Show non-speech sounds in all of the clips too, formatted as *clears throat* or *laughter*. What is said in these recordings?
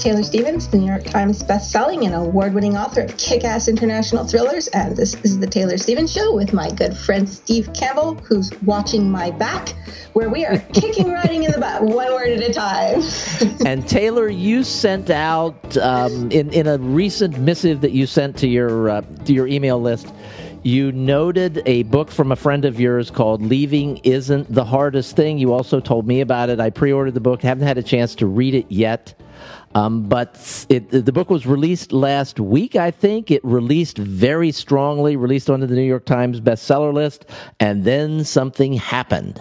Taylor Stevens, the New York Times bestselling and award-winning author of kick-ass international thrillers, and this is the Taylor Stevens Show with my good friend Steve Campbell, who's watching my back, where we are *laughs* kicking writing in the butt, one word at a time. *laughs* and Taylor, you sent out um, in in a recent missive that you sent to your uh, to your email list. You noted a book from a friend of yours called Leaving Isn't the Hardest Thing. You also told me about it. I pre ordered the book, haven't had a chance to read it yet. Um, but it, the book was released last week, I think. It released very strongly, released onto the New York Times bestseller list, and then something happened.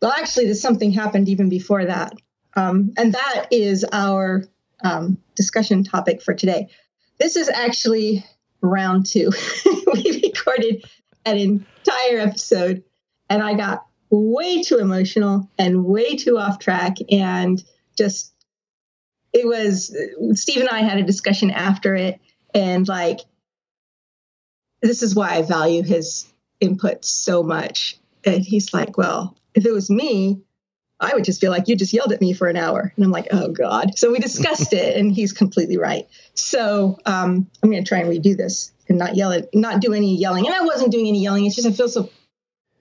Well, actually, there's something happened even before that. Um, and that is our um, discussion topic for today. This is actually round two. *laughs* we recorded an entire episode, and I got way too emotional and way too off track and just it was Steve and I had a discussion after it, and like, this is why I value his input so much. And he's like, well, if it was me, I would just feel like you just yelled at me for an hour. And I'm like, oh God. So we discussed it, and he's completely right. So um, I'm going to try and redo this and not yell at, not do any yelling. And I wasn't doing any yelling. It's just I feel so.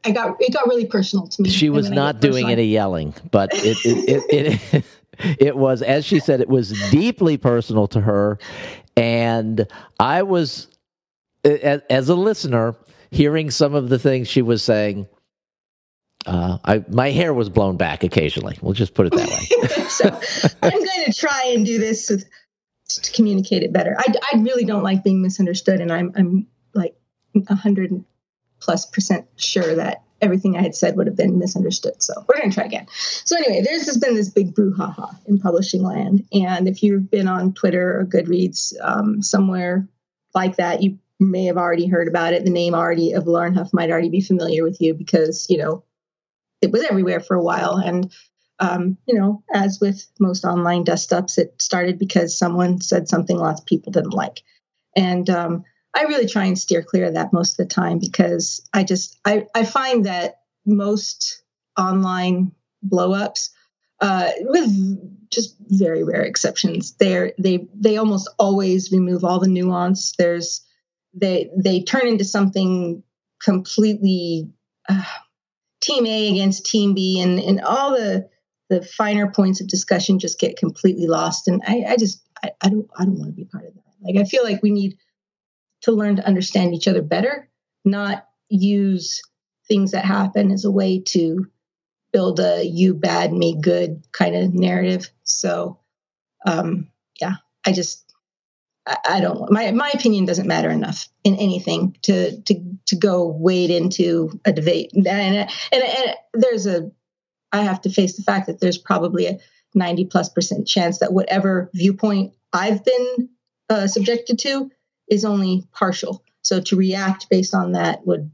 I got it got really personal to me. She was not doing any yelling, but it it, it, it it was, as she said, it was deeply personal to her. And I was, as, a listener, hearing some of the things she was saying. Uh, I, my hair was blown back occasionally. We'll just put it that way. *laughs* so I'm going to try and do this with, to communicate it better. I, I really don't like being misunderstood, and I'm I'm like hundred plus percent sure that everything I had said would have been misunderstood. So we're going to try again. So anyway, there's just been this big brouhaha in publishing land, and if you've been on Twitter or Goodreads um, somewhere like that, you may have already heard about it. The name already of Lauren Hough might already be familiar with you because you know it was everywhere for a while, and um, you know, as with most online dust-ups, it started because someone said something lots of people didn't like, and um, I really try and steer clear of that most of the time because I just I, I find that most online blowups, uh, with just very rare exceptions, they they they almost always remove all the nuance. There's they they turn into something completely uh, team A against team B, and and all the the finer points of discussion just get completely lost. And I, I just I, I don't I don't want to be part of that. Like I feel like we need to learn to understand each other better, not use things that happen as a way to build a you bad, me good kind of narrative. So, um, yeah, I just, I, I don't, my, my opinion doesn't matter enough in anything to, to, to go wade into a debate. And, and, and, there's a, I have to face the fact that there's probably a 90 plus percent chance that whatever viewpoint I've been uh, subjected to is only partial. So to react based on that would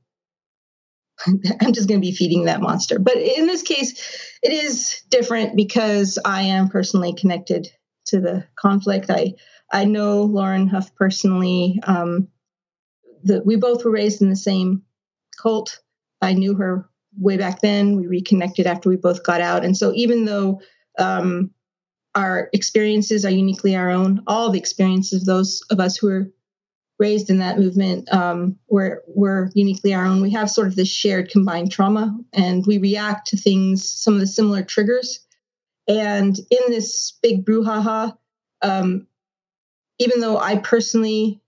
*laughs* I'm just going to be feeding that monster. But in this case, it is different because I am personally connected to the conflict. I I know Lauren Hough personally. Um, we both were raised in the same cult. I knew her way back then. We reconnected after we both got out, and so even though um, our experiences are uniquely our own, all the experiences of those of us who are raised in that movement um, we're, we're uniquely our own. We have sort of this shared combined trauma, and we react to things, some of the similar triggers. And in this big brouhaha, um, even though I personally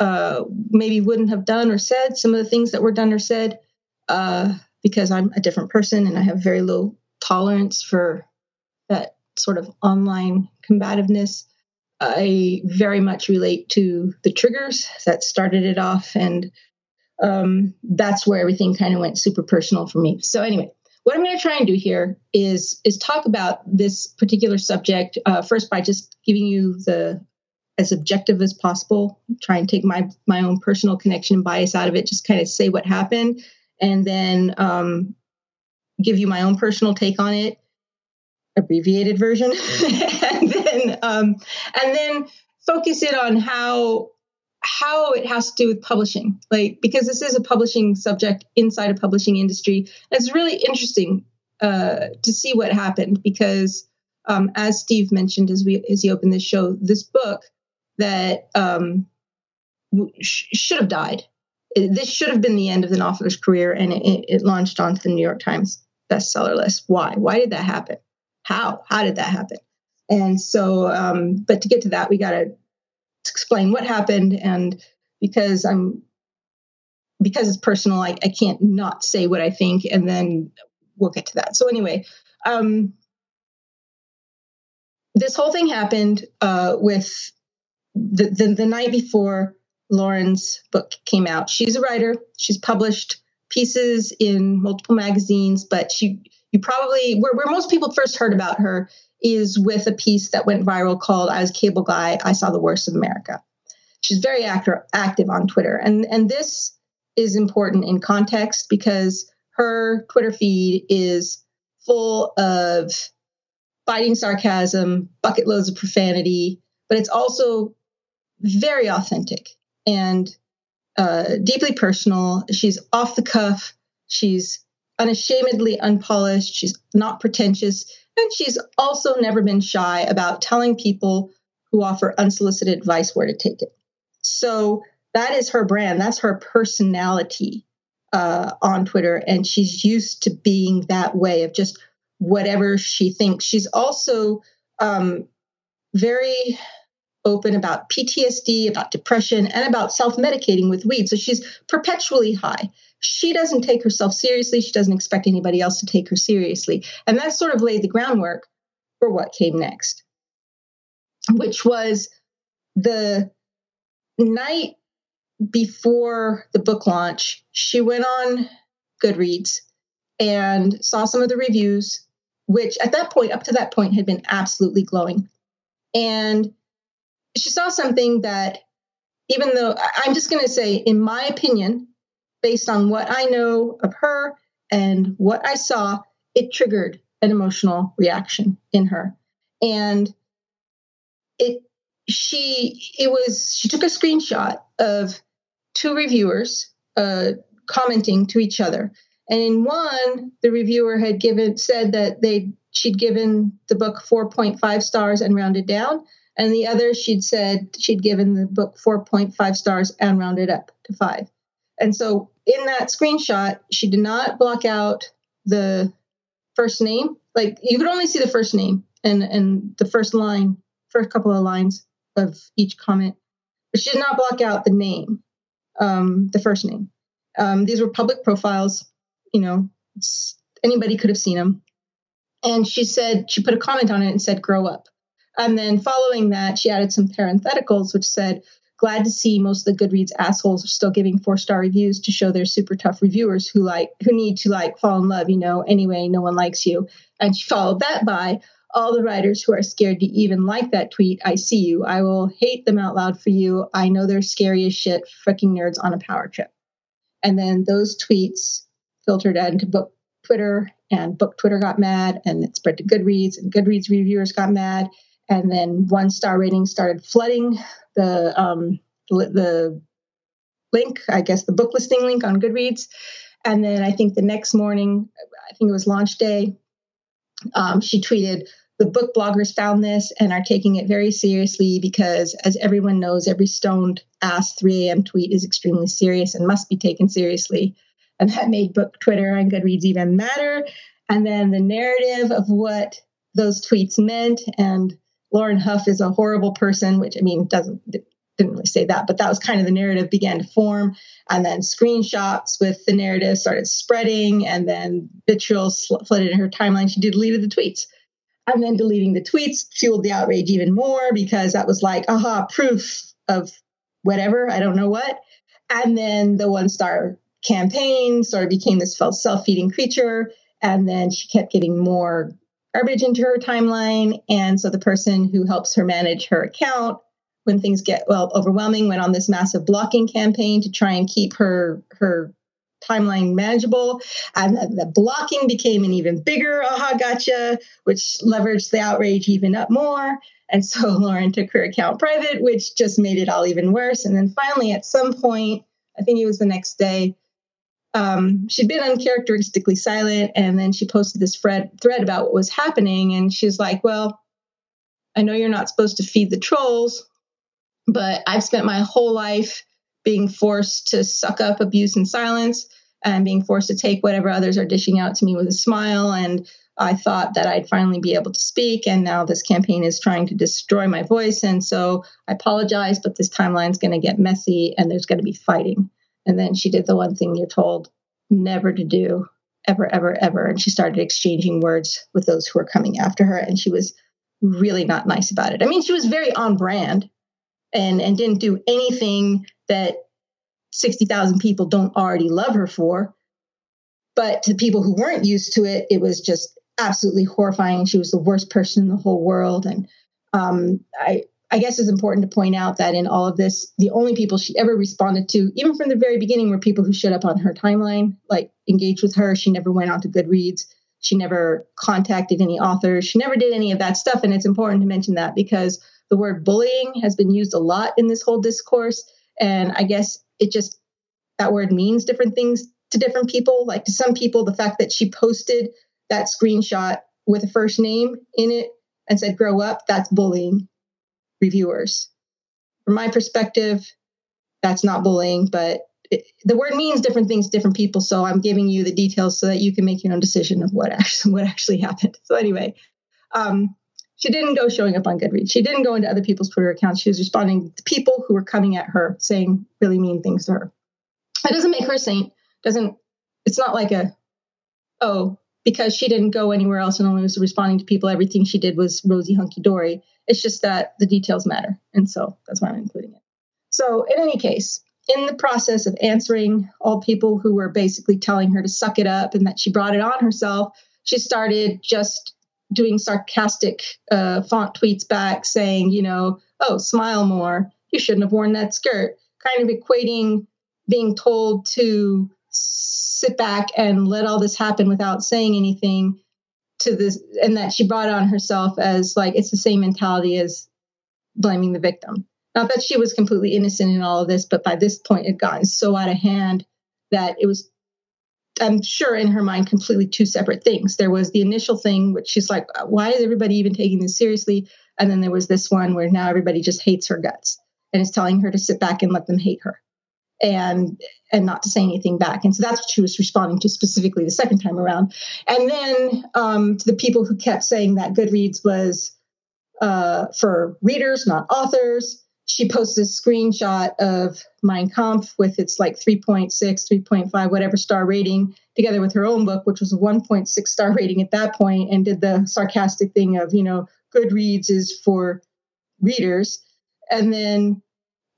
uh, maybe wouldn't have done or said some of the things that were done or said, uh, because I'm a different person and I have very low tolerance for that sort of online combativeness. I very much relate to the triggers that started it off, and um, that's where everything kind of went super personal for me. So anyway, what I'm going to try and do here is is talk about this particular subject uh, first by just giving you the as objective as possible, try and take my my own personal connection and bias out of it, just kind of say what happened, and then um, give you my own personal take on it, abbreviated version, *laughs* and then um, and then focus it on how how it has to do with publishing like because this is a publishing subject inside a publishing industry. It's really interesting uh, to see what happened because um, as steve mentioned as we as he opened this show this book that um, sh- should have died. This should have been the end of the author's career and it, it launched onto the new york times bestseller list. Why? Why did that happen? How? How did that happen and so um, but to get to that we got to explain what happened. And because i'm because it's personal I, I can't not say what i think and then we'll get to that. So anyway um this whole thing happened uh with the, the the night before lauren's book came out. She's a writer. She's published pieces in multiple magazines but she you probably where, where most people first heard about her is with a piece that went viral called I was cable guy, I saw the worst of America. She's very active on Twitter. And, and this is important in context because her Twitter feed is full of biting sarcasm, bucket loads of profanity, but it's also very authentic and uh, deeply personal. She's off the cuff. She's unashamedly unpolished. She's not pretentious. And she's also never been shy about telling people who offer unsolicited advice where to take it. So that is her brand. That's her personality uh, on Twitter. And she's used to being that way of just whatever she thinks. She's also um, very open about PTSD, about depression, and about self medicating with weed. So she's perpetually high she doesn't take herself seriously. She doesn't expect anybody else to take her seriously. And that sort of laid the groundwork for what came next, which was the night before the book launch, she went on Goodreads and saw some of the reviews, which at that point, up to that point, had been absolutely glowing. And she saw something that, even though I'm just going to say, in my opinion, based on what I know of her and what I saw, it triggered an emotional reaction in her. And it she it was she took a screenshot of two reviewers uh, commenting to each other. And in one, the reviewer had given said that they she'd given the book 4.5 stars and rounded down. And the other, she'd said she'd given the book 4.5 stars and rounded up to five. And so in that screenshot, she did not block out the first name. Like you could only see the first name and and the first line, first couple of lines of each comment. But she did not block out the name, um, the first name. Um, these were public profiles. You know, anybody could have seen them. And she said she put a comment on it and said, "Grow up." And then following that, she added some parentheticals, which said, glad to see most of the Goodreads assholes are still giving four star reviews to show their super tough reviewers who like who need to like fall in love, you know, anyway, no one likes you. And she followed that by all the writers who are scared to even like that tweet, I see you. I will hate them out loud for you. I know they're scary as shit, freaking nerds on a power trip. And then those tweets filtered into book Twitter, and book Twitter got mad, and it spread to Goodreads, and Goodreads reviewers got mad, and then one star ratings started flooding the um, the link, I guess the book listing link on Goodreads. And then I think the next morning, I think it was launch day, um, she tweeted, the book bloggers found this and are taking it very seriously because, as everyone knows, every stoned ass 3 a.m. tweet is extremely serious and must be taken seriously. And that made book Twitter and Goodreads even madder. And then the narrative of what those tweets meant and Lauren Hough is a horrible person, which I mean doesn't didn't really say that, but that was kind of the narrative began to form. And then screenshots with the narrative started spreading, and then vitriol flooded in her timeline. She deleted the tweets. And then deleting the tweets fueled the outrage even more because that was like, aha, proof of whatever, I don't know what. And then the one star campaign sort of became this self feeding creature. And then she kept getting more garbage into her timeline. And so the person who helps her manage her account when things get well overwhelming, went on this massive blocking campaign to try and keep her her timeline manageable. And the, blocking became an even bigger aha gotcha, which leveraged the outrage even up more. And so *laughs* Lauren took her account private, which just made it all even worse. And then finally, at some point, I think it was the next day, um, she'd been uncharacteristically silent. And then she posted this thread, thread about what was happening. And she's like, Well, I know you're not supposed to feed the trolls, but I've spent my whole life being forced to suck up abuse and silence and being forced to take whatever others are dishing out to me with a smile. And I thought that I'd finally be able to speak. And now this campaign is trying to destroy my voice. And so I apologize, but this timeline's going to get messy and there's going to be fighting. And then she did the one thing you're told never to do, ever, ever, ever. And she started exchanging words with those who were coming after her. And she was really not nice about it. I mean, she was very on brand and, and didn't do anything that 60,000 people don't already love her for. But to people who weren't used to it, it was just absolutely horrifying. She was the worst person in the whole world. And um, I, I guess it's important to point out that in all of this, the only people she ever responded to, even from the very beginning, were people who showed up on her timeline, like engaged with her. She never went on to Goodreads. She never contacted any authors. She never did any of that stuff. And it's important to mention that because the word bullying has been used a lot in this whole discourse. And I guess it just, that word means different things to different people. Like to some people, the fact that she posted that screenshot with a first name in it and said, grow up, that's bullying reviewers. From my perspective, that's not bullying, but it, the word means different things to different people. So I'm giving you the details so that you can make your own decision of what actually, *laughs* what actually happened. So anyway, um, she didn't go showing up on Goodreads. She didn't go into other people's Twitter accounts. She was responding to people who were coming at her, saying really mean things to her. That doesn't make her a saint. Doesn't. It's not like a, oh, because she didn't go anywhere else and only was responding to people, everything she did was rosy hunky dory. It's just that the details matter, and so that's why I'm including it. So in any case, in the process of answering all people who were basically telling her to suck it up and that she brought it on herself, she started just doing sarcastic uh, font tweets back saying, you know, oh, smile more. You shouldn't have worn that skirt. Kind of equating being told to sit back and let all this happen without saying anything to this, and that she brought on herself as like it's the same mentality as blaming the victim. Not that she was completely innocent in all of this, but by this point, it had gotten so out of hand that it was I'm sure in her mind completely two separate things. There was the initial thing, which she's like, why is everybody even taking this seriously? And then there was this one where now everybody just hates her guts and is telling her to sit back and let them hate her and and not to say anything back. And so that's what she was responding to specifically the second time around. And then um, to the people who kept saying that Goodreads was uh, for readers, not authors she posted a screenshot of Mein Kampf with its like 3.6, 3.5, whatever star rating, together with her own book, which was a 1.6 star rating at that point, and did the sarcastic thing of, you know, Goodreads is for readers. And then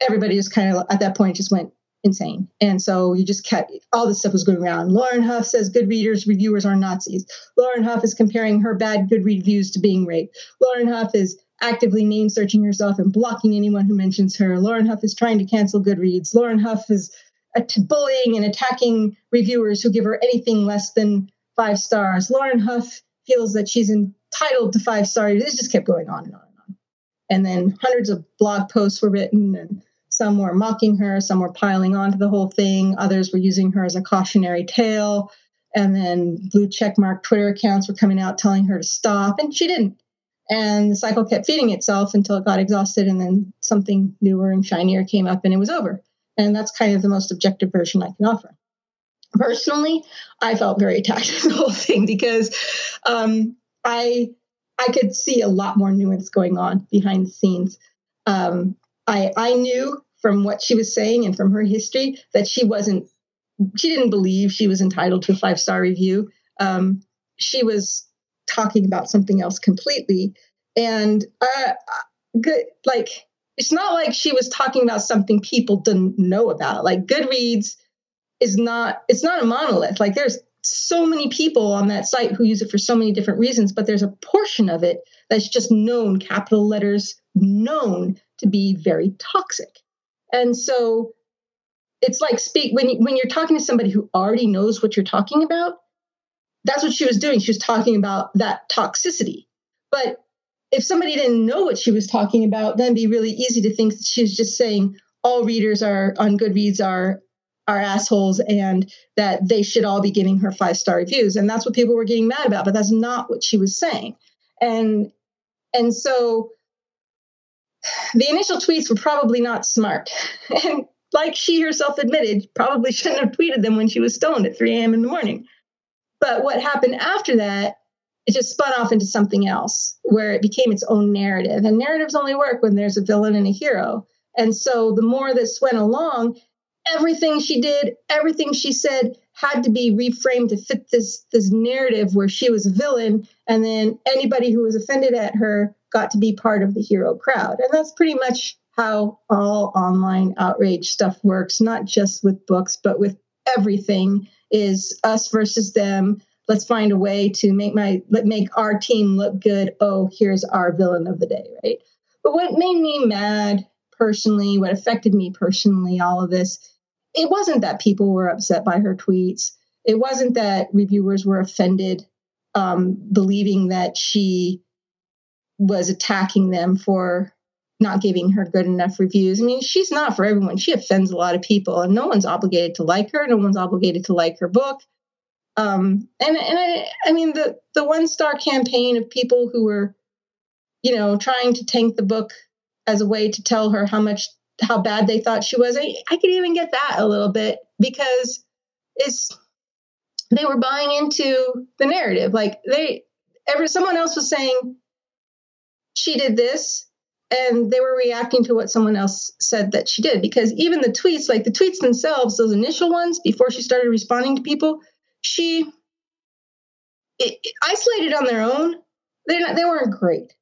everybody just kind of at that point just went insane. And so you just kept all this stuff was going around. Lauren Hough says good readers, reviewers are Nazis. Lauren Hough is comparing her bad good reviews to being raped. Lauren Hough is actively name searching herself and blocking anyone who mentions her. Lauren Hough is trying to cancel Goodreads. Lauren Hough is bullying and attacking reviewers who give her anything less than five stars. Lauren Hough feels that she's entitled to five stars. This just kept going on and on and on. And then hundreds of blog posts were written, and some were mocking her, some were piling onto the whole thing, others were using her as a cautionary tale. And then blue checkmark Twitter accounts were coming out telling her to stop, and she didn't. And the cycle kept feeding itself until it got exhausted, and then something newer and shinier came up, and it was over. And that's kind of the most objective version I can offer. Personally, I felt very attacked *laughs* with the whole thing because um, I I could see a lot more nuance going on behind the scenes. Um, I I knew from what she was saying and from her history that she wasn't she didn't believe she was entitled to a five star review. Um, she was talking about something else completely. And uh, good, like, it's not like she was talking about something people didn't know about. Like Goodreads is not, it's not a monolith. Like there's so many people on that site who use it for so many different reasons, but there's a portion of it that's just known, capital letters, known to be very toxic. And so it's like speak when you, when you're talking to somebody who already knows what you're talking about. That's what she was doing. She was talking about that toxicity. But if somebody didn't know what she was talking about, then it'd be really easy to think that she was just saying all readers are on Goodreads are are assholes and that they should all be giving her five star reviews. And that's what people were getting mad about, but that's not what she was saying. And and so the initial tweets were probably not smart. *laughs* And like she herself admitted, probably shouldn't have tweeted them when she was stoned at 3 a.m. in the morning. But what happened after that, it just spun off into something else where it became its own narrative. And narratives only work when there's a villain and a hero. And so the more this went along, everything she did, everything she said had to be reframed to fit this this narrative where she was a villain and then anybody who was offended at her got to be part of the hero crowd. And that's pretty much how all online outrage stuff works, not just with books, but with everything is us versus them. Let's find a way to make my let make our team look good. Oh, here's our villain of the day, right? But what made me mad personally, what affected me personally, all of this, it wasn't that people were upset by her tweets. It wasn't that reviewers were offended, um, believing that she was attacking them for not giving her good enough reviews. I mean, she's not for everyone. She offends a lot of people, and no one's obligated to like her. No one's obligated to like her book. Um, and and I, I mean, the the one star campaign of people who were, you know, trying to tank the book as a way to tell her how much how bad they thought she was. I, I could even get that a little bit because it's they were buying into the narrative. Like they ever someone else was saying she did this and they were reacting to what someone else said that she did. Because even the tweets like the tweets themselves those initial ones before she started responding to people she it, isolated on their own they're not, they weren't great.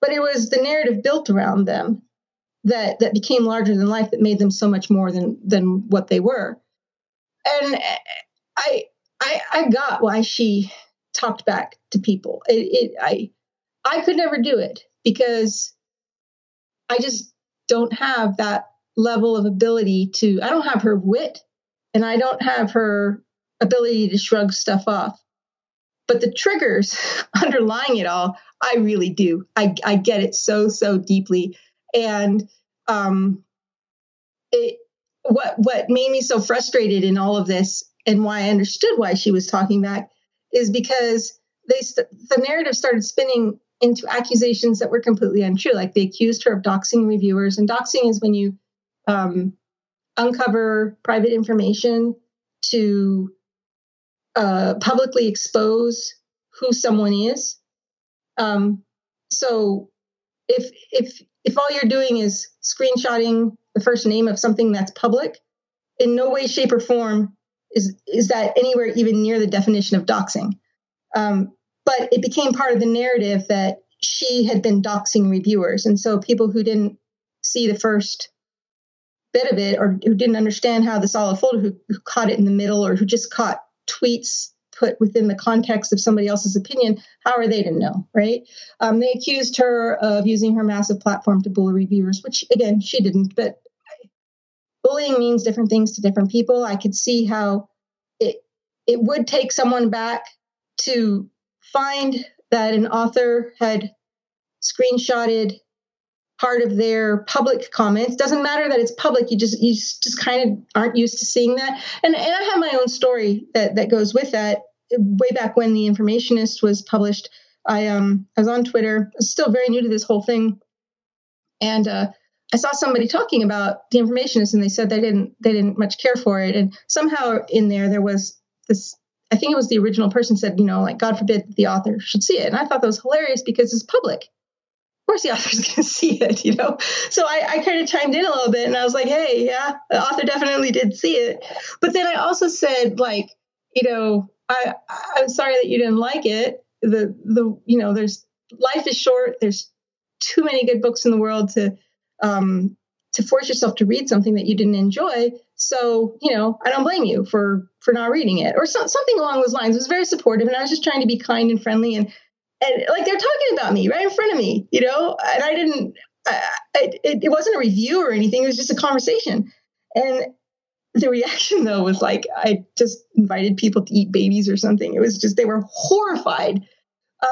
But it was the narrative built around them that that became larger than life that made them so much more than than what they were. And eh, i i i got why she talked back to people. It, it i i could never do it because I just don't have that level of ability to, I don't have her wit and I don't have her ability to shrug stuff off. But the triggers *laughs* underlying it all, I really do. I, I get it so, so deeply. And um, it, what, what made me so frustrated in all of this and why I understood why she was talking back is because they the narrative started spinning into accusations that were completely untrue. Like they accused her of doxing reviewers, and doxing is when you um, uncover private information to uh, publicly expose who someone is. Um, so if if if all you're doing is screenshotting the first name of something that's public, in no way, shape, or form is is that anywhere even near the definition of doxing. Um, but it became part of the narrative that she had been doxing reviewers. And so people who didn't see the first bit of it or who didn't understand how this all unfolded, who, who caught it in the middle or who just caught tweets put within the context of somebody else's opinion, how are they to know, right? Um, they accused her of using her massive platform to bully reviewers, which again, she didn't, but bullying means different things to different people. I could see how it it would take someone back to find that an author had screenshotted part of their public comments. Doesn't matter that it's public. You just you just kind of aren't used to seeing that. And and I have my own story that that goes with that. Way back when the Informationist was published, I um I was on Twitter. Still very new to this whole thing, and uh, I saw somebody talking about the Informationist, and they said they didn't they didn't much care for it. And somehow in there there was this I think it was the original person said, you know, like God forbid the author should see it. And I thought that was hilarious because it's public. Of course the *laughs* author's going to see it, you know. So I, I kind of chimed in a little bit and I was like, hey, yeah, the author definitely did see it. But then I also said, like, you know, I I'm sorry that you didn't like it. The the you know, there's life is short. There's too many good books in the world to um to force yourself to read something that you didn't enjoy. So, you know, I don't blame you for for not reading it or so, something along those lines. It was very supportive, and I was just trying to be kind and friendly and and like they're talking about me right in front of me, you know. And I didn't. I, it, it wasn't a review or anything. It was just a conversation. And the reaction *laughs* though was like I just invited people to eat babies or something. It was just they were horrified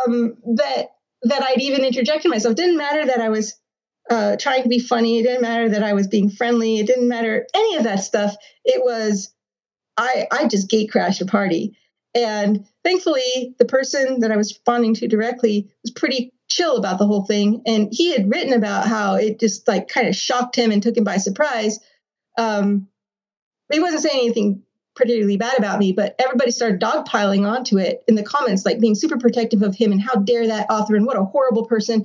um, that that I'd even interjected myself. It didn't matter that I was uh, trying to be funny. It didn't matter that I was being friendly. It didn't matter any of that stuff. It was I I just gate crashed a party. And thankfully, the person that I was responding to directly was pretty chill about the whole thing. And he had written about how it just like kind of shocked him and took him by surprise. Um, he wasn't saying anything particularly bad about me, but everybody started dogpiling onto it in the comments, like being super protective of him and how dare that author and what a horrible person.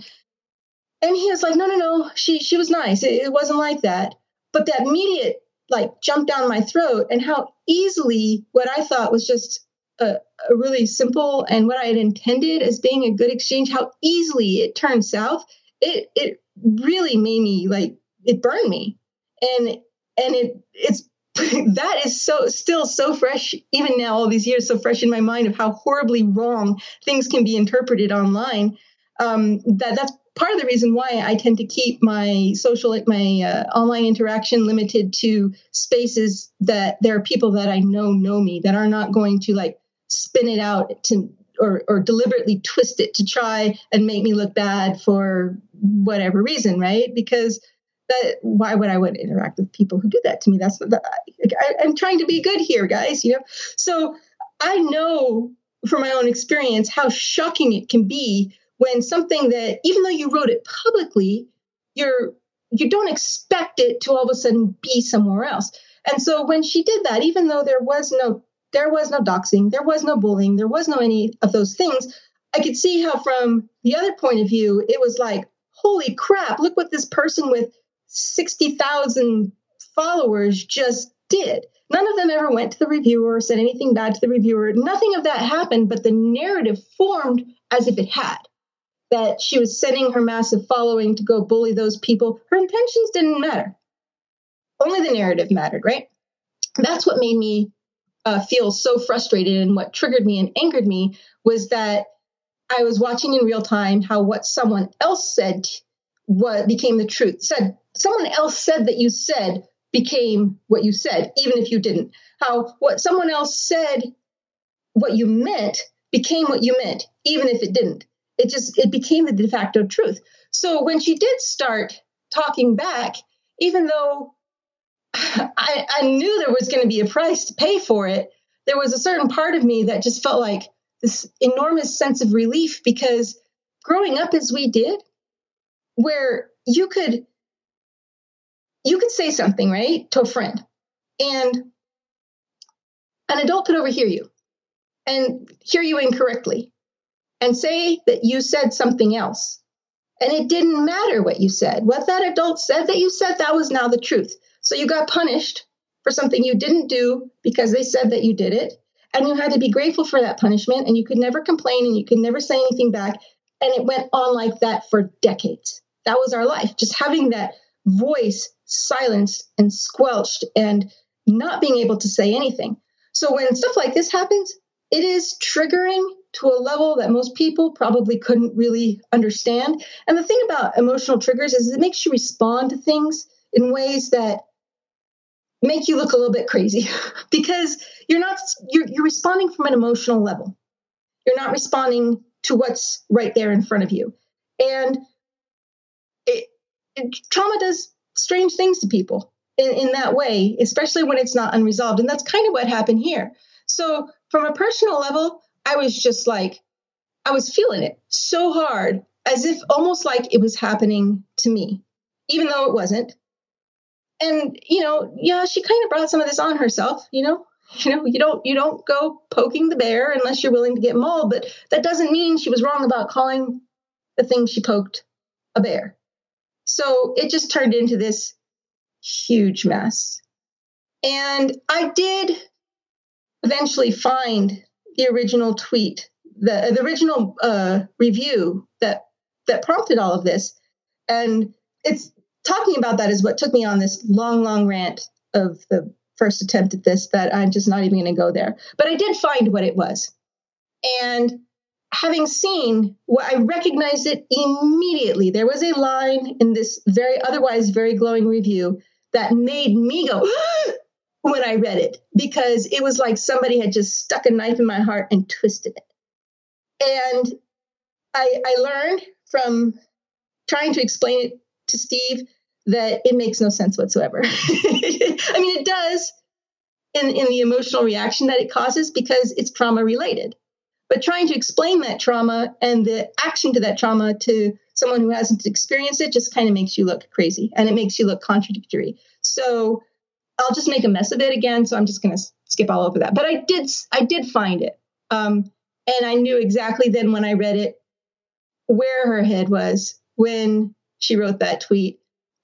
And he was like, no, no, no, she she was nice. It, it wasn't like that. But that immediate like jumped down my throat and how easily what I thought was just a, a, really simple and what I had intended as being a good exchange, how easily it turned south, it it really made me like it burned me. And and it it's *laughs* that is so still so fresh even now all these years so fresh in my mind of how horribly wrong things can be interpreted online um, that that's part of the reason why I tend to keep my social, my uh, online interaction limited to spaces that there are people that I know know me that are not going to like spin it out to or, or deliberately twist it to try and make me look bad for whatever reason, right? Because that why would I want to interact with people who do that to me? That's that, I, I'm trying to be good here, guys. You know, so I know from my own experience how shocking it can be when something that even though you wrote it publicly you're you don't expect it to all of a sudden be somewhere else. And so when she did that even though there was no there was no doxing there was no bullying there was no any of those things i could see how from the other point of view it was like holy crap look what this person with 60,000 followers just did. None of them ever went to the reviewer said anything bad to the reviewer. Nothing of that happened, but the narrative formed as if it had that she was sending her massive following to go bully those people. Her intentions didn't matter. Only the narrative mattered, right? That's what made me uh, feel so frustrated. And what triggered me and angered me was that I was watching in real time how what someone else said what became the truth. Said someone else said that you said became what you said, even if you didn't. How what someone else said, what you meant, became what you meant, even if it didn't it just it became the de facto truth. So when she did start talking back even though I, I knew there was going to be a price to pay for it there was a certain part of me that just felt like this enormous sense of relief because growing up as we did where you could you could say something right to a friend and an adult could overhear you and hear you incorrectly and say that you said something else. And it didn't matter what you said. What that adult said that you said, that was now the truth. So you got punished for something you didn't do because they said that you did it. And you had to be grateful for that punishment. And you could never complain and you could never say anything back. And it went on like that for decades. That was our life. Just having that voice silenced and squelched and not being able to say anything. So when stuff like this happens, it is triggering to a level that most people probably couldn't really understand. And the thing about emotional triggers is it makes you respond to things in ways that make you look a little bit crazy *laughs* because you're not you're, you're responding from an emotional level. You're not responding to what's right there in front of you. And it, it, trauma does strange things to people in, in that way, especially when it's not unresolved. And that's kind of what happened here. So, from a personal level, I was just like, I was feeling it so hard, as if almost like it was happening to me, even though it wasn't. And you know, yeah, she kind of brought some of this on herself. You know, *laughs* you know, you don't you don't go poking the bear unless you're willing to get mauled. But that doesn't mean she was wrong about calling the thing she poked a bear. So it just turned into this huge mess. And I did eventually find the original tweet, the, the original uh, review that that prompted all of this, and it's talking about that is what took me on this long, long rant of the first attempt at this. That I'm just not even going to go there, but I did find what it was, and having seen what I recognized it immediately. There was a line in this very otherwise very glowing review that made me go *gasps* when I read it because it was like somebody had just stuck a knife in my heart and twisted it. And I, I learned from trying to explain it to Steve that it makes no sense whatsoever. *laughs* I mean, it does in, in the emotional reaction that it causes because it's trauma related. But trying to explain that trauma and the action to that trauma to someone who hasn't experienced it just kind of makes you look crazy and it makes you look contradictory. So I'll just make a mess of it again. So I'm just going to skip all over that. But I did, I did find it. Um, and I knew exactly then when I read it where her head was when she wrote that tweet.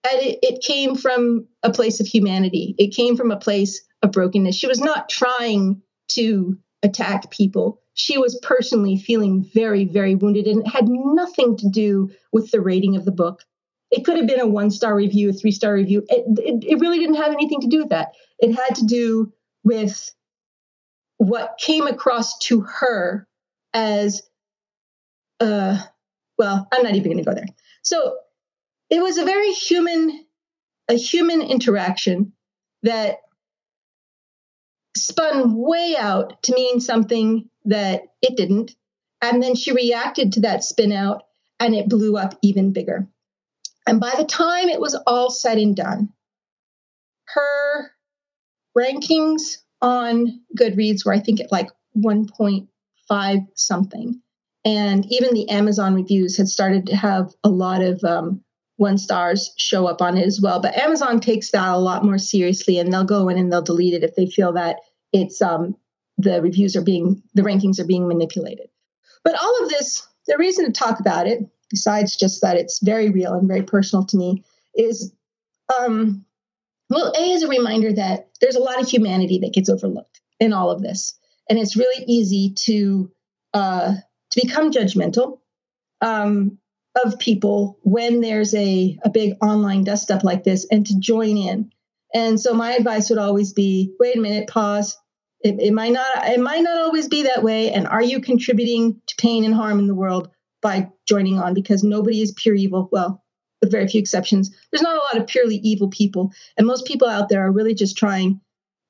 And it, it came from a place of humanity. It came from a place of brokenness. She was not trying to attack people. She was personally feeling very, very wounded, and it had nothing to do with the rating of the book. It could have been a one star review, a three star review. It, it, it, really didn't have anything to do with that. It had to do with what came across to her as, uh, well, I'm not even going to go there. So it was a very human, a human interaction that spun way out to mean something that it didn't. And then she reacted to that spin out and it blew up even bigger. And by the time it was all said and done, her rankings on Goodreads were, I think, at like 1.5 something. And even the Amazon reviews had started to have a lot of um, one stars show up on it as well. But Amazon takes that a lot more seriously and they'll go in and they'll delete it if they feel that it's um, the reviews are being the rankings are being manipulated. But all of this, the reason to talk about it, besides just that it's very real and very personal to me, is um, well, a is a reminder that there's a lot of humanity that gets overlooked in all of this, and it's really easy to uh, to become judgmental um, of people when there's a a big online dust up like this, and to join in and so my advice would always be, wait a minute, pause. It, it might not it might not always be that way. And are you contributing to pain and harm in the world by joining on? Because nobody is pure evil. Well, with very few exceptions. There's not a lot of purely evil people. And most people out there are really just trying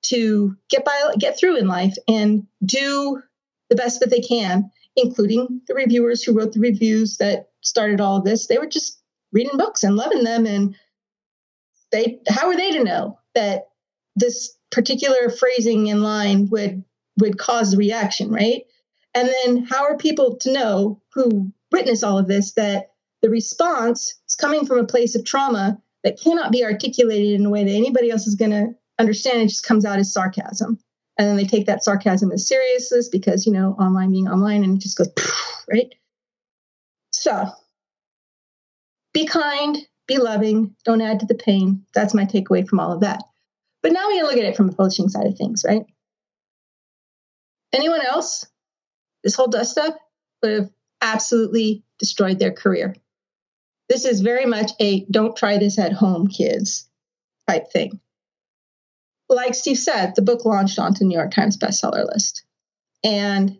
to get by get through in life and do the best that they can, including the reviewers who wrote the reviews that started all of this. They were just reading books and loving them and they how are they to know that this particular phrasing in line would would cause reaction, right? And then how are people to know who witness all of this that the response is coming from a place of trauma that cannot be articulated in a way that anybody else is going to understand. It just comes out as sarcasm. And then they take that sarcasm as seriousness because, you know, online being online and it just goes, *laughs* right? So be kind, be loving, don't add to the pain. That's my takeaway from all of that. But now we gotta look at it from the publishing side of things, right? Anyone else? This whole dust up would have absolutely destroyed their career. This is very much a don't try this at home, kids type thing. Like Steve said, the book launched onto New York Times bestseller list. And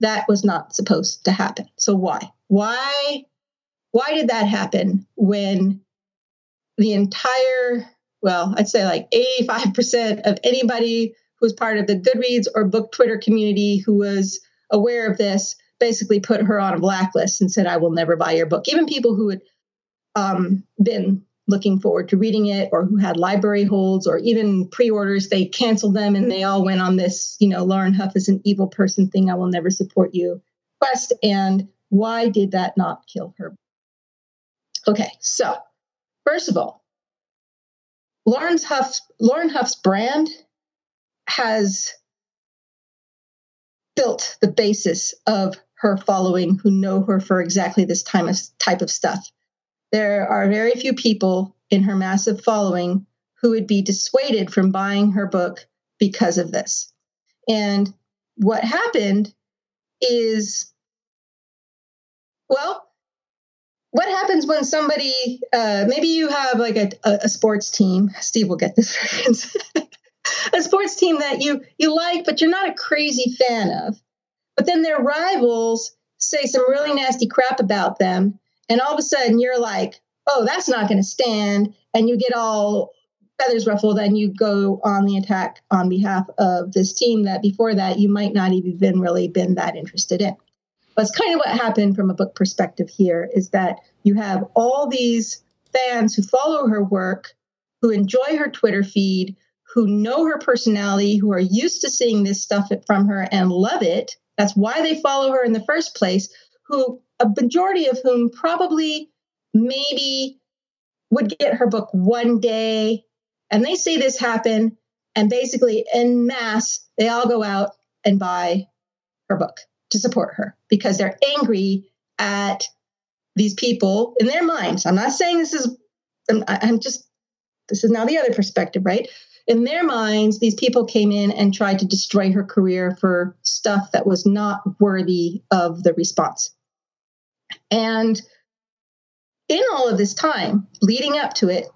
that was not supposed to happen. So why? Why why did that happen when the entire, well, I'd say like 85% of anybody who was part of the Goodreads or book Twitter community who was aware of this basically put her on a blacklist and said, I will never buy your book. Even people who had um, been looking forward to reading it or who had library holds or even pre-orders they canceled them and they all went on this you know lauren hough is an evil person thing. I will never support you. Quest and why did that not kill her? Okay, so first of all, Lauren Hough's, Lauren Hough's brand has built the basis of her following who know her for exactly this time of, type of stuff. There are very few people in her massive following who would be dissuaded from buying her book because of this. And what happened is, well, what happens when somebody uh, maybe you have like a, a, sports team steve will get this *laughs* reference *laughs* a sports team that you you like but you're not a crazy fan of but then their rivals say some really nasty crap about them, and all of a sudden you're like, oh, that's not going to stand, and you get all feathers ruffled and you go on the attack on behalf of this team that before that you might not even really been that interested in. It's kind of what happened from a book perspective here is that you have all these fans who follow her work, who enjoy her Twitter feed, who know her personality, who are used to seeing this stuff from her and love it. That's why they follow her in the first place, who a majority of whom probably maybe would get her book one day. And they see this happen, and basically, en masse, they all go out and buy her book to support her because they're angry at these people in their minds. I'm not saying this is, I'm, I'm just, this is now the other perspective, right? In their minds, these people came in and tried to destroy her career for stuff that was not worthy of the response. And in all of this time leading up to it,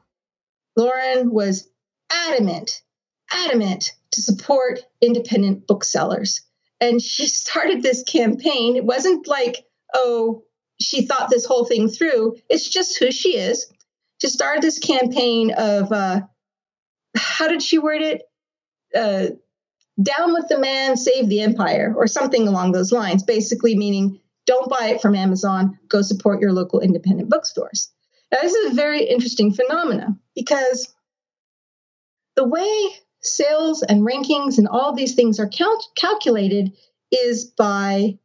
Lauren was adamant, adamant to support independent booksellers. And she *laughs* started this campaign. It wasn't like, oh, she thought this whole thing through. It's just who she is. She started this campaign of, uh, how did she word it? Uh, down with the man, save the empire, or something along those lines, basically meaning don't buy it from Amazon, go support your local independent bookstores. Now, this is a very interesting phenomena because the way sales and rankings and all these things are cal- calculated is by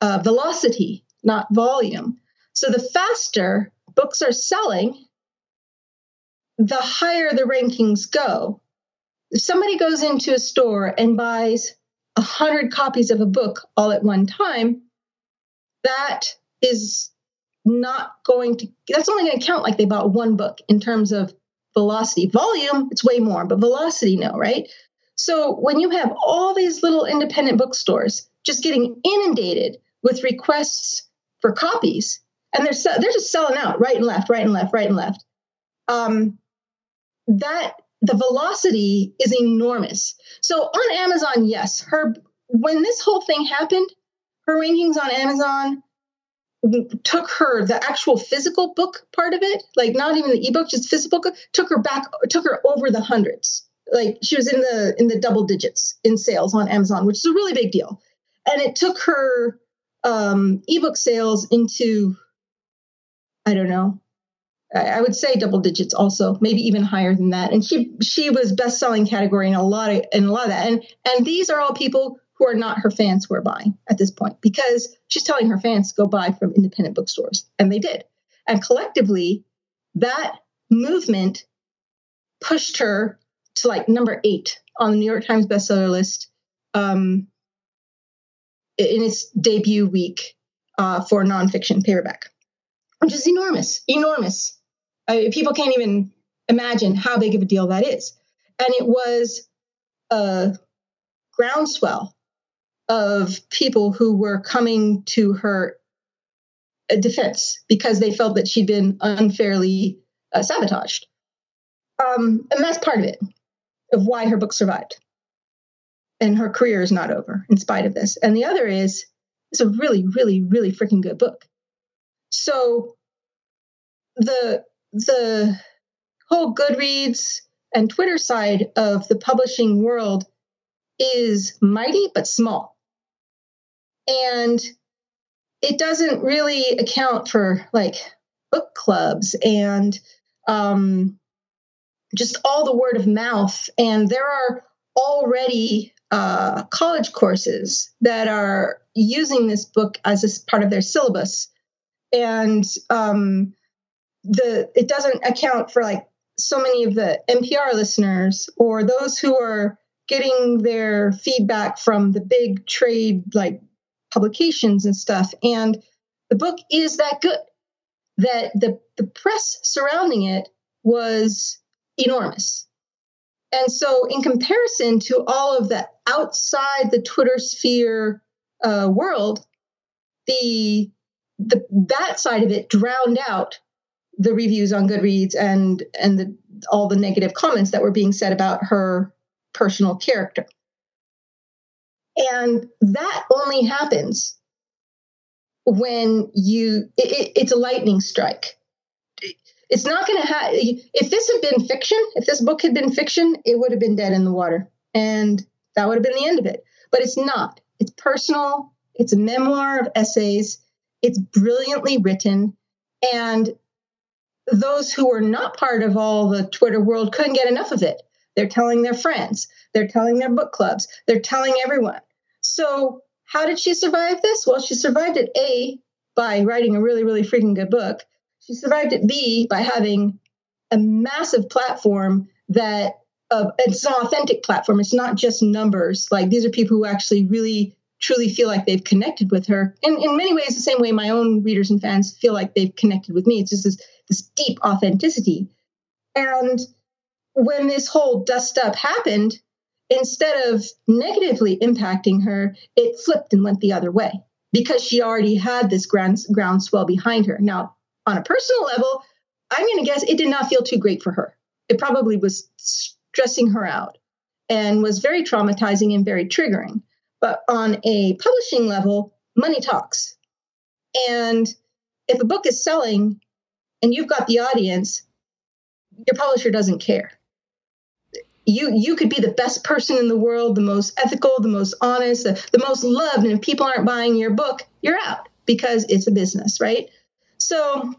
uh, velocity, not volume. So the faster books are selling, the higher the rankings go. If somebody goes into a store and buys 100 copies of a book all at one time, that is not going to, that's only going to count like they bought one book in terms of velocity. Volume, it's way more, but velocity, no, right? So when you have all these little independent bookstores just getting inundated with requests for copies, and they're they're just selling out right and left, right and left, right and left. Um, that the velocity is enormous. So on Amazon, yes, her when this whole thing happened, her rankings on Amazon took her the actual physical book part of it, like not even the ebook, just physical book, took her back, took her over the hundreds. Like she was in the in the double digits in sales on Amazon, which is a really big deal. And it took her um, ebook sales into, I don't know, I would say double digits also, maybe even higher than that. And she she was best selling category in a lot of in a lot of that. And and these are all people who are not her fans who are buying at this point because she's telling her fans to go buy from independent bookstores. And they did. And collectively, that movement pushed her to like number eight on the New York Times bestseller list um, in its debut week uh, for nonfiction paperback, which is enormous, enormous. Uh, people can't even imagine how big of a deal that is. And it was a groundswell of people who were coming to her defense because they felt that she'd been unfairly uh, sabotaged. Um, and that's part of it, of why her book survived. And her career is not over in spite of this. And the other is, it's a really, really, really freaking good book. So the the whole Goodreads and Twitter side of the publishing world is mighty but small and it doesn't really account for like book clubs and um, just all the word of mouth. And there are already uh, college courses that are using this book as a part of their syllabus. And um, the it doesn't account for like so many of the NPR listeners or those who are getting their feedback from the big trade like publications and stuff. And the book is that good that the, the press surrounding it was enormous. And so, in comparison to all of the outside the Twitter sphere uh, world, the, the that side of it drowned out the reviews on Goodreads and and the, all the negative comments that were being said about her personal character. And that only happens when you it, it, it's a lightning strike. It's not going to have if this had been fiction if this book had been fiction it would have been dead in the water and that would have been the end of it. But it's not. It's personal it's a memoir of essays it's brilliantly written and those who were not part of all the twitter world couldn't get enough of it they're telling their friends they're telling their book clubs they're telling everyone so how did she survive this? Well, she survived it A by writing a really, really freaking good book. She survived it B by having a massive platform that uh, it's an authentic platform. It's not just numbers. Like these are people who actually really truly feel like they've connected with her. And in many ways, the same way my own readers and fans feel like they've connected with me. It's just this, this deep authenticity. And when this whole dust up happened, instead of negatively impacting her, it flipped and went the other way because she already had this ground, groundswell behind her. Now, on a personal level, I'm going to guess it did not feel too great for her. It probably was stressing her out and was very traumatizing and very triggering. But on a publishing level, money talks. And if a book is selling and you've got the audience, your publisher doesn't care you you could be the best person in the world, the most ethical, the most honest, the, the most loved, and if people aren't buying your book, you're out because it's a business, right? So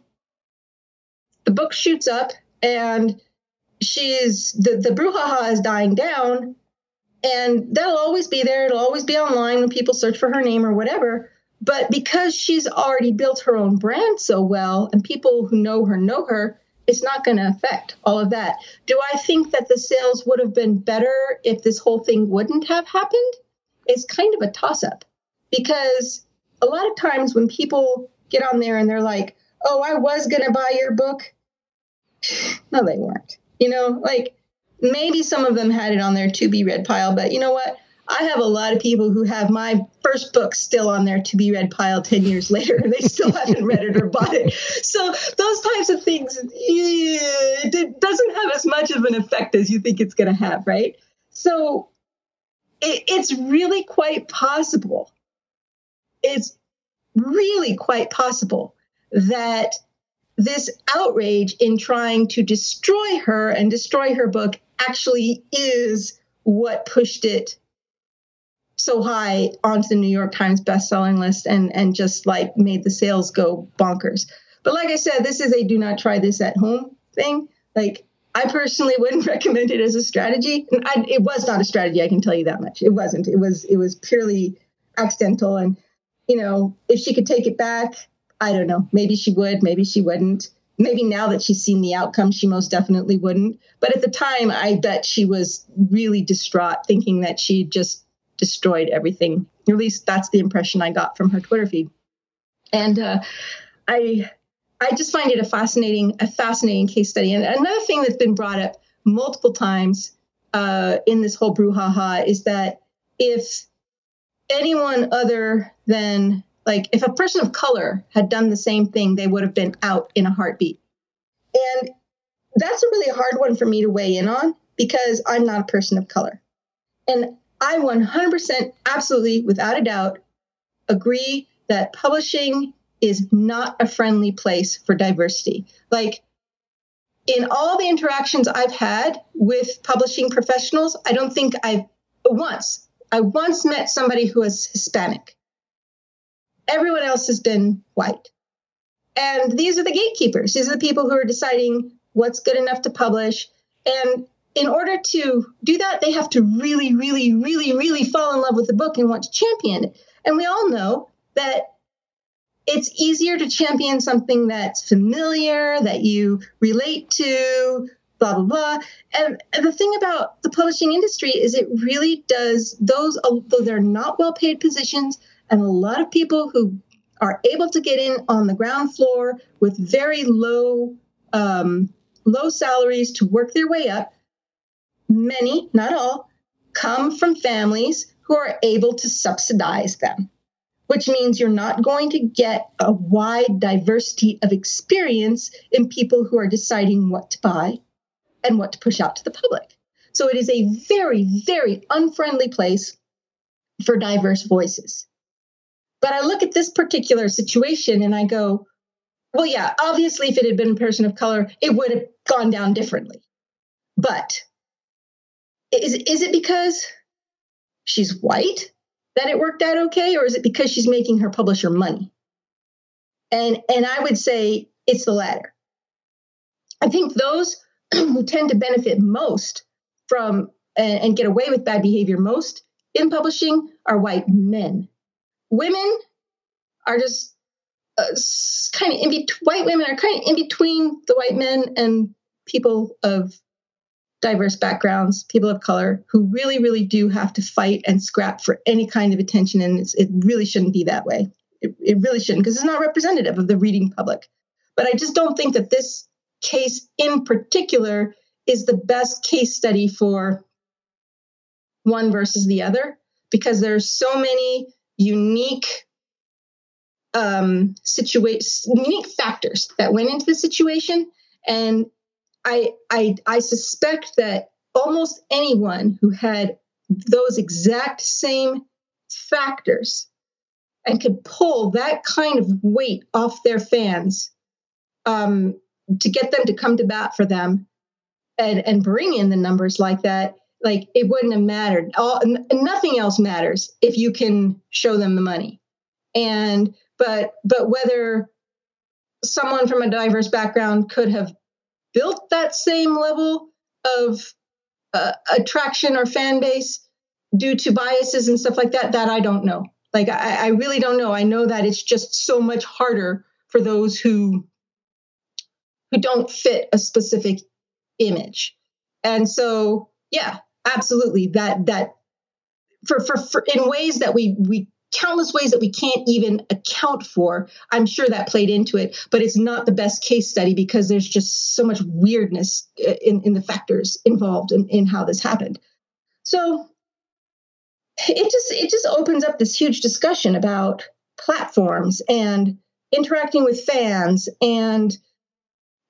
the book shoots up and she's the, the brouhaha is dying down and that'll always be there it'll always be online when people search for her name or whatever but because she's already built her own brand so well and people who know her know her it's not going to affect all of that. Do I think that the sales would have been better if this whole thing wouldn't have happened? It's kind of a toss up because a lot of times when people get on there and they're like, oh, I was going to buy your book. *sighs* No, they weren't. You know, like maybe some of them had it on their to be read pile, but you know what? I have a lot of people who have my first book still on their to be read pile 10 years later and they still *laughs* haven't read it or bought it. So those types of things, it doesn't have as much of an effect as you think it's going to have, right? So it, it's really quite possible. It's really quite possible that this outrage in trying to destroy her and destroy her book actually is what pushed it so high onto the New York Times best-selling list and and just like made the sales go bonkers. But like I said, this is a do not try this at home thing. Like I personally wouldn't *laughs* recommend it as a strategy. And I, it was not a strategy, I can tell you that much. It wasn't. It was it was purely accidental. And you know, if she could take it back, I don't know. Maybe she would. Maybe she wouldn't. Maybe now that she's seen the outcome, she most definitely wouldn't. But at the time, I bet she was really distraught, thinking that she just destroyed everything. At least that's the impression I got from her Twitter feed. And uh, I I just find it a fascinating a fascinating case study. And another thing that's been brought up multiple times uh, in this whole brouhaha is that if anyone other than like if a person of color had done the same thing, they would have been out in a heartbeat. And that's a really hard one for me to weigh in on because I'm not a person of color. And I 100% absolutely, without a doubt, agree that publishing is not a friendly place for diversity. Like, in all the interactions I've had with publishing professionals, I don't think I've once, I once met somebody who was Hispanic. Everyone else has been white. And these are the gatekeepers. These are the people who are deciding what's good enough to publish. And in order to do that, they have to really, really, really, really fall in love with the book and want to champion it. And we all know that it's easier to champion something that's familiar, that you relate to, blah, blah, blah. And, the thing about the publishing industry is it really does those, although they're not well paid positions, and a lot of people who are able to get in on the ground floor with very low, um, low salaries to work their way up many, not all, come from families who are able to subsidize them, which means you're not going to get a wide diversity of experience in people who are deciding what to buy and what to push out to the public. So it is a very, very unfriendly place for diverse voices. But I look at this particular situation and I go, well, yeah, obviously, if it had been a person of color, it would have gone down differently. But is, is it because she's white that it worked out okay, or is it because she's making her publisher money? And and I would say it's the latter. I think those *clears throat* who tend to benefit most from and, and get away with bad behavior most in publishing are white men. Women are just uh, kind of in between. White women are kind of in between the white men and people of diverse backgrounds, people of color, who really, really do have to fight and scrap for any kind of attention, and it really shouldn't be that way. It, it really shouldn't, because it's not representative of the reading public. But I just don't think that this case in particular is the best case study for one versus the other because there are so many unique um, situation, unique factors that went into the situation, and I, I I suspect that almost anyone who had those exact same factors and could pull that kind of weight off their fans um, to get them to come to bat for them and and bring in the numbers like that like it wouldn't have mattered. All nothing else matters if you can show them the money. And but but whether someone from a diverse background could have built that same level of uh, attraction or fan base due to biases and stuff like that that i don't know. Like I, I really don't know. I know that it's just so much harder for those who who don't fit a specific image. And so yeah absolutely. That that for, for for in ways that we we countless ways that we can't even account for i'm sure that played into it but it's not the best case study because there's just so much weirdness uh, in, in the factors involved in, in how this happened. So it just it just opens up this huge discussion about platforms and interacting with fans and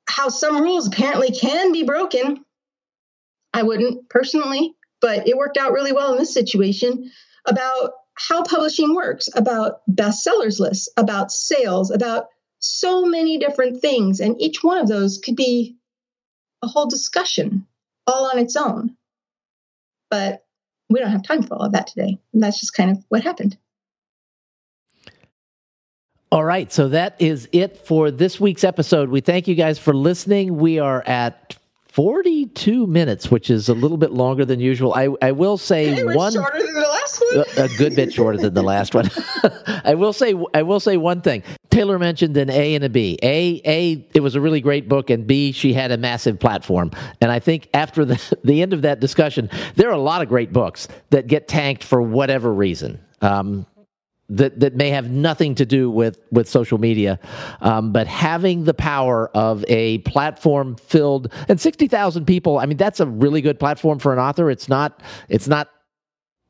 how some rules apparently can be broken I wouldn't personally, but it worked out really well in this situation about how publishing works, about bestsellers lists, about sales, about so many different things. And each one of those could be a whole discussion all on its own. But we don't have time for all of that today. And that's just kind of what happened. All right. So that is it for this week's episode. We thank you guys for listening. We are at 42 minutes, which is a little bit longer than usual. I, I will say hey, one shorter than the last one. a, a good bit shorter than the last one. *laughs* I will say I will say one thing. Taylor mentioned an A and a B. A A it was a really great book and B she had a massive platform. And I think after the *laughs* the end of that discussion, there are a lot of great books that get tanked for whatever reason. Um, that that may have nothing to do with with social media, um, but having the power of a platform filled and sixty thousand people. I mean, that's a really good platform for an author. It's not. It's not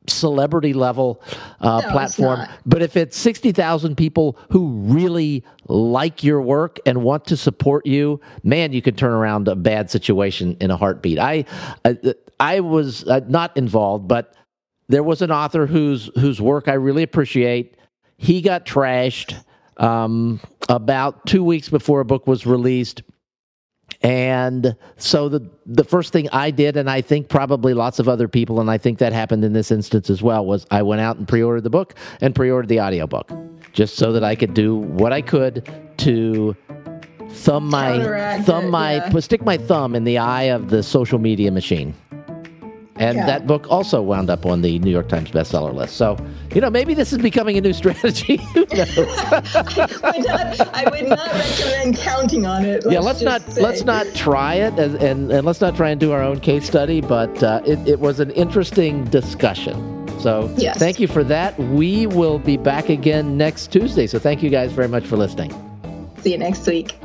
celebrity level uh, no, platform but if it's 60,000 people who really like your work and want to support you man you can turn around a bad situation in a heartbeat i i, I was uh, not involved but there was an author whose whose work I really appreciate. He got trashed um, about two weeks before a book was released. And so the the first thing I did, and I think probably lots of other people, and I think that happened in this instance as well, was I went out and pre-ordered the book and pre-ordered the audiobook, just so that I could do what I could to thumb my thumb it, my yeah. stick my thumb in the eye of the social media machine. And yeah. that book also wound up on the New York Times bestseller list. So, you know, maybe this is becoming a new strategy. *laughs* Who knows? *laughs* I, would not, I would not recommend counting on it. Let's yeah, let's not say. let's not try it, and, and, and, let's not try and do our own case study. But uh, it, it was an interesting discussion. So, yes. thank you for that. We will be back again next Tuesday. So, thank you guys very much for listening. See you next week.